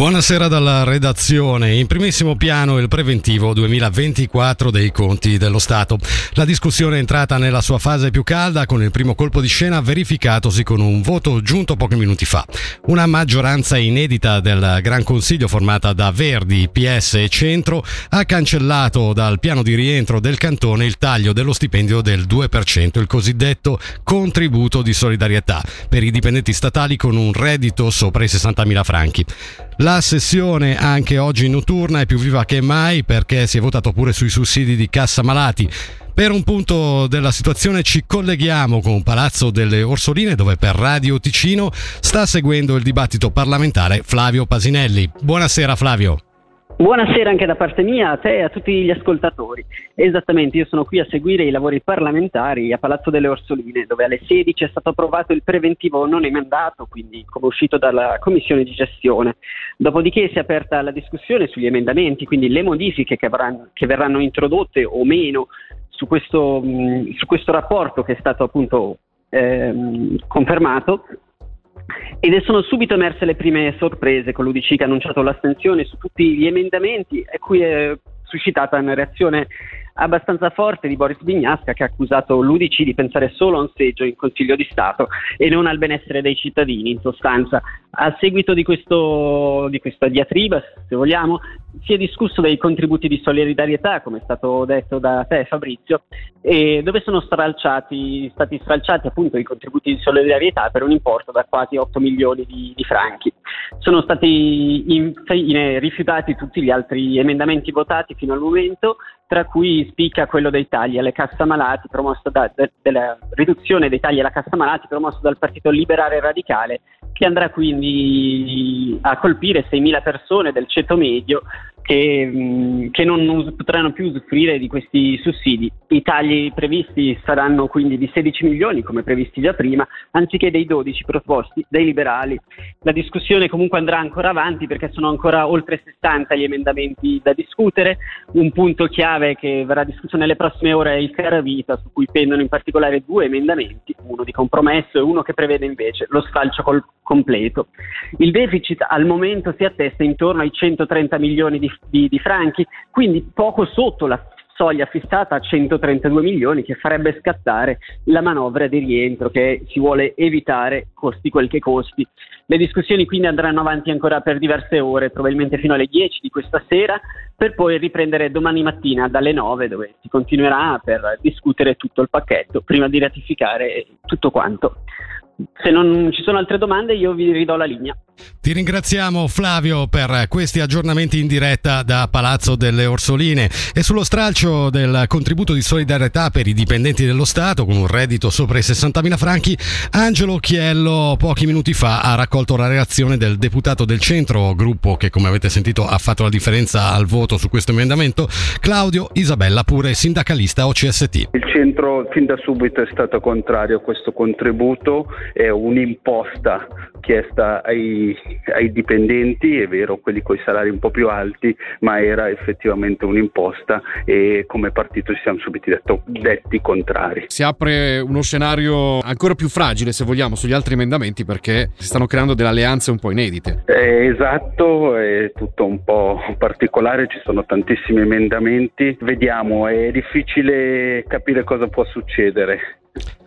Buonasera dalla redazione. In primissimo piano il preventivo 2024 dei conti dello Stato. La discussione è entrata nella sua fase più calda con il primo colpo di scena verificatosi con un voto giunto pochi minuti fa. Una maggioranza inedita del Gran Consiglio formata da Verdi, PS e Centro ha cancellato dal piano di rientro del cantone il taglio dello stipendio del 2%, il cosiddetto contributo di solidarietà per i dipendenti statali con un reddito sopra i 60.000 franchi. La sessione anche oggi notturna è più viva che mai perché si è votato pure sui sussidi di cassa malati. Per un punto della situazione ci colleghiamo con Palazzo delle Orsoline dove per Radio Ticino sta seguendo il dibattito parlamentare Flavio Pasinelli. Buonasera Flavio. Buonasera anche da parte mia, a te e a tutti gli ascoltatori. Esattamente, io sono qui a seguire i lavori parlamentari a Palazzo delle Orsoline, dove alle 16 è stato approvato il preventivo non emendato, quindi come uscito dalla commissione di gestione. Dopodiché si è aperta la discussione sugli emendamenti, quindi le modifiche che, avranno, che verranno introdotte o meno su questo, mh, su questo rapporto che è stato appunto ehm, confermato ed sono subito emerse le prime sorprese con l'UDC che ha annunciato l'astensione su tutti gli emendamenti e cui è suscitata una reazione abbastanza forte di Boris Bignasca che ha accusato l'UDC di pensare solo a un seggio in Consiglio di Stato e non al benessere dei cittadini. In sostanza, a seguito di, questo, di questa diatriba, se vogliamo, si è discusso dei contributi di solidarietà, come è stato detto da te Fabrizio, e dove sono stralciati, stati stralciati appunto i contributi di solidarietà per un importo da quasi 8 milioni di, di franchi. Sono stati infine rifiutati tutti gli altri emendamenti votati fino al momento, tra cui spicca quello dei tagli alle cassa malati, promosso da, de, della riduzione dei tagli alla cassa malati promosso dal Partito Liberale Radicale, che andrà quindi a colpire 6.000 persone del ceto medio che, che, non potranno più usufruire di questi sussidi. I tagli previsti saranno quindi di 16 milioni, come previsti già prima, anziché dei 12 proposti dai liberali. La discussione comunque andrà ancora avanti perché sono ancora oltre 60 gli emendamenti da discutere. Un punto chiave che verrà discusso nelle prossime ore è il Caravita, su cui pendono in particolare due emendamenti, uno di compromesso e uno che prevede invece lo sfalcio col completo. Il deficit al momento si attesta intorno ai 130 milioni di di, di franchi, quindi poco sotto la soglia fissata a 132 milioni che farebbe scattare la manovra di rientro che si vuole evitare costi quel che costi. Le discussioni quindi andranno avanti ancora per diverse ore, probabilmente fino alle 10 di questa sera, per poi riprendere domani mattina dalle 9 dove si continuerà per discutere tutto il pacchetto prima di ratificare tutto quanto. Se non ci sono altre domande io vi ridò la linea. Ti ringraziamo Flavio per questi aggiornamenti in diretta da Palazzo delle Orsoline e sullo stralcio del contributo di solidarietà per i dipendenti dello Stato con un reddito sopra i 60.000 franchi, Angelo Chiello pochi minuti fa ha raccolto la reazione del deputato del centro, gruppo che come avete sentito ha fatto la differenza al voto su questo emendamento, Claudio Isabella pure sindacalista OCST. Il centro fin da subito è stato contrario a questo contributo, è un'imposta chiesta ai, ai, dipendenti, è vero, quelli con i salari un po' più alti, ma era effettivamente un'imposta e come partito ci siamo subito detto, detti contrari. Si apre uno scenario ancora più fragile, se vogliamo, sugli altri emendamenti perché si stanno creando delle alleanze un po' inedite. Eh, esatto, è tutto un po' particolare, ci sono tantissimi emendamenti, vediamo, è difficile capire cosa può succedere.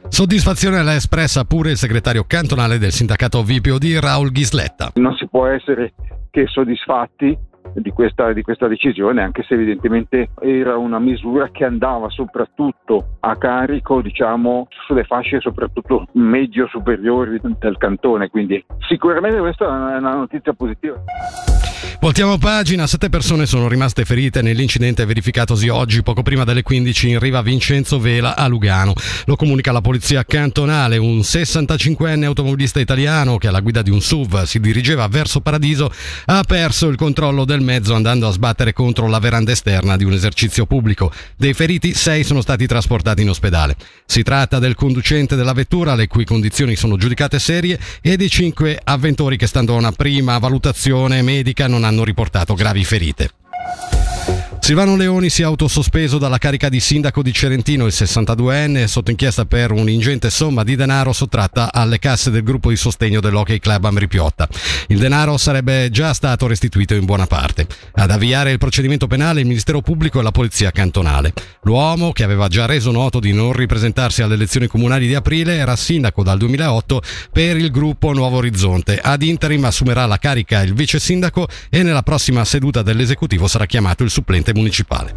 Soddisfazione l'ha espressa pure il segretario cantonale del sindacato VPOD Raul Ghisletta. Non si può essere che soddisfatti di questa, di questa, decisione, anche se evidentemente era una misura che andava soprattutto a carico, diciamo, sulle fasce soprattutto medio superiori del cantone, quindi sicuramente questa è una notizia positiva. Voltiamo pagina, sette persone sono rimaste ferite nell'incidente verificatosi oggi poco prima delle 15 in riva Vincenzo Vela a Lugano. Lo comunica la polizia cantonale, un 65enne automobilista italiano che alla guida di un SUV si dirigeva verso Paradiso ha perso il controllo del mezzo andando a sbattere contro la veranda esterna di un esercizio pubblico. Dei feriti sei sono stati trasportati in ospedale. Si tratta del conducente della vettura le cui condizioni sono giudicate serie e di cinque avventori che stando a una prima valutazione medica non hanno riportato gravi ferite. Silvano Leoni si è autosospeso dalla carica di sindaco di Cerentino, il 62enne, sotto inchiesta per un'ingente somma di denaro sottratta alle casse del gruppo di sostegno dell'Hockey Club Amripiotta. Il denaro sarebbe già stato restituito in buona parte. Ad avviare il procedimento penale il Ministero Pubblico e la Polizia Cantonale. L'uomo, che aveva già reso noto di non ripresentarsi alle elezioni comunali di aprile, era sindaco dal 2008 per il gruppo Nuovo Orizzonte. Ad interim assumerà la carica il vice sindaco e nella prossima seduta dell'esecutivo sarà chiamato il supplente municipale.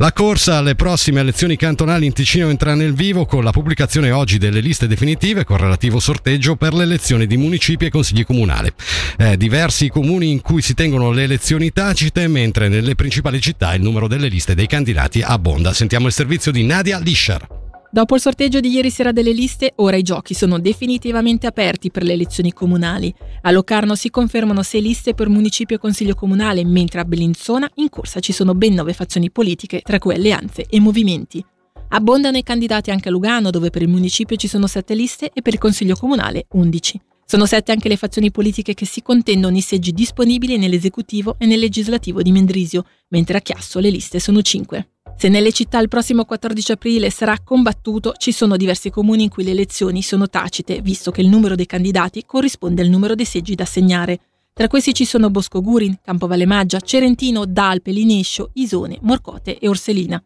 La corsa alle prossime elezioni cantonali in Ticino entra nel vivo con la pubblicazione oggi delle liste definitive con relativo sorteggio per le elezioni di municipi e consigli comunali. Eh, diversi comuni in cui si tengono le elezioni tacite, mentre nelle principali città il numero delle liste dei candidati abbonda. Sentiamo il servizio di Nadia Lischer. Dopo il sorteggio di ieri sera delle liste, ora i giochi sono definitivamente aperti per le elezioni comunali. A Locarno si confermano sei liste per municipio e consiglio comunale, mentre a Bellinzona in corsa ci sono ben nove fazioni politiche, tra cui alleanze e movimenti. Abbondano i candidati anche a Lugano, dove per il municipio ci sono sette liste e per il consiglio comunale undici. Sono sette anche le fazioni politiche che si contendono i seggi disponibili nell'esecutivo e nel legislativo di Mendrisio, mentre a Chiasso le liste sono cinque. Se nelle città il prossimo 14 aprile sarà combattuto, ci sono diversi comuni in cui le elezioni sono tacite, visto che il numero dei candidati corrisponde al numero dei seggi da assegnare. Tra questi ci sono Bosco Gurin, Campovalle Maggia, Cerentino, Dalpe, Linescio, Isone, Morcote e Orselina.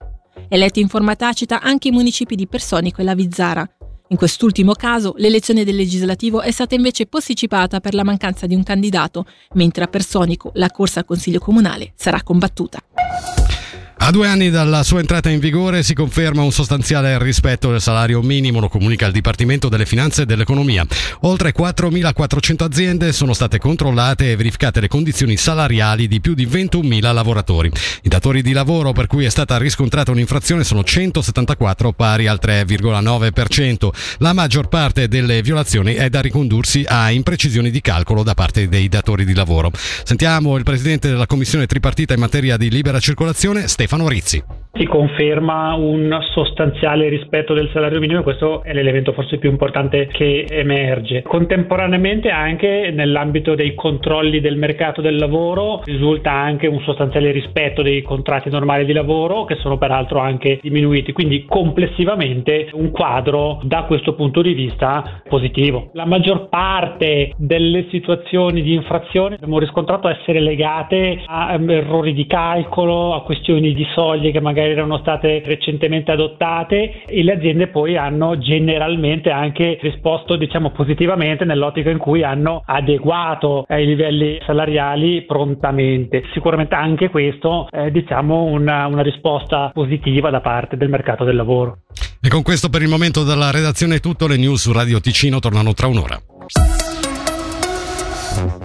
Eletti in forma tacita anche i municipi di Personico e La Vizzara. In quest'ultimo caso, l'elezione del legislativo è stata invece posticipata per la mancanza di un candidato, mentre a Personico la corsa al Consiglio Comunale sarà combattuta. A due anni dalla sua entrata in vigore si conferma un sostanziale rispetto del salario minimo, lo comunica il Dipartimento delle Finanze e dell'Economia. Oltre 4.400 aziende sono state controllate e verificate le condizioni salariali di più di 21.000 lavoratori. I datori di lavoro per cui è stata riscontrata un'infrazione sono 174 pari al 3,9%. La maggior parte delle violazioni è da ricondursi a imprecisioni di calcolo da parte dei datori di lavoro. Sentiamo il presidente della Commissione tripartita in materia di libera circolazione, Stefano Stefano Rizzi. Si conferma un sostanziale rispetto del salario minimo e questo è l'elemento forse più importante che emerge. Contemporaneamente anche nell'ambito dei controlli del mercato del lavoro risulta anche un sostanziale rispetto dei contratti normali di lavoro che sono peraltro anche diminuiti, quindi complessivamente un quadro da questo punto di vista positivo. La maggior parte delle situazioni di infrazione abbiamo riscontrato essere legate a errori di calcolo, a questioni di soglie che magari erano state recentemente adottate e le aziende poi hanno generalmente anche risposto diciamo positivamente nell'ottica in cui hanno adeguato ai livelli salariali prontamente. Sicuramente anche questo è diciamo una, una risposta positiva da parte del mercato del lavoro. E con questo per il momento dalla redazione è tutto, le news su Radio Ticino tornano tra un'ora.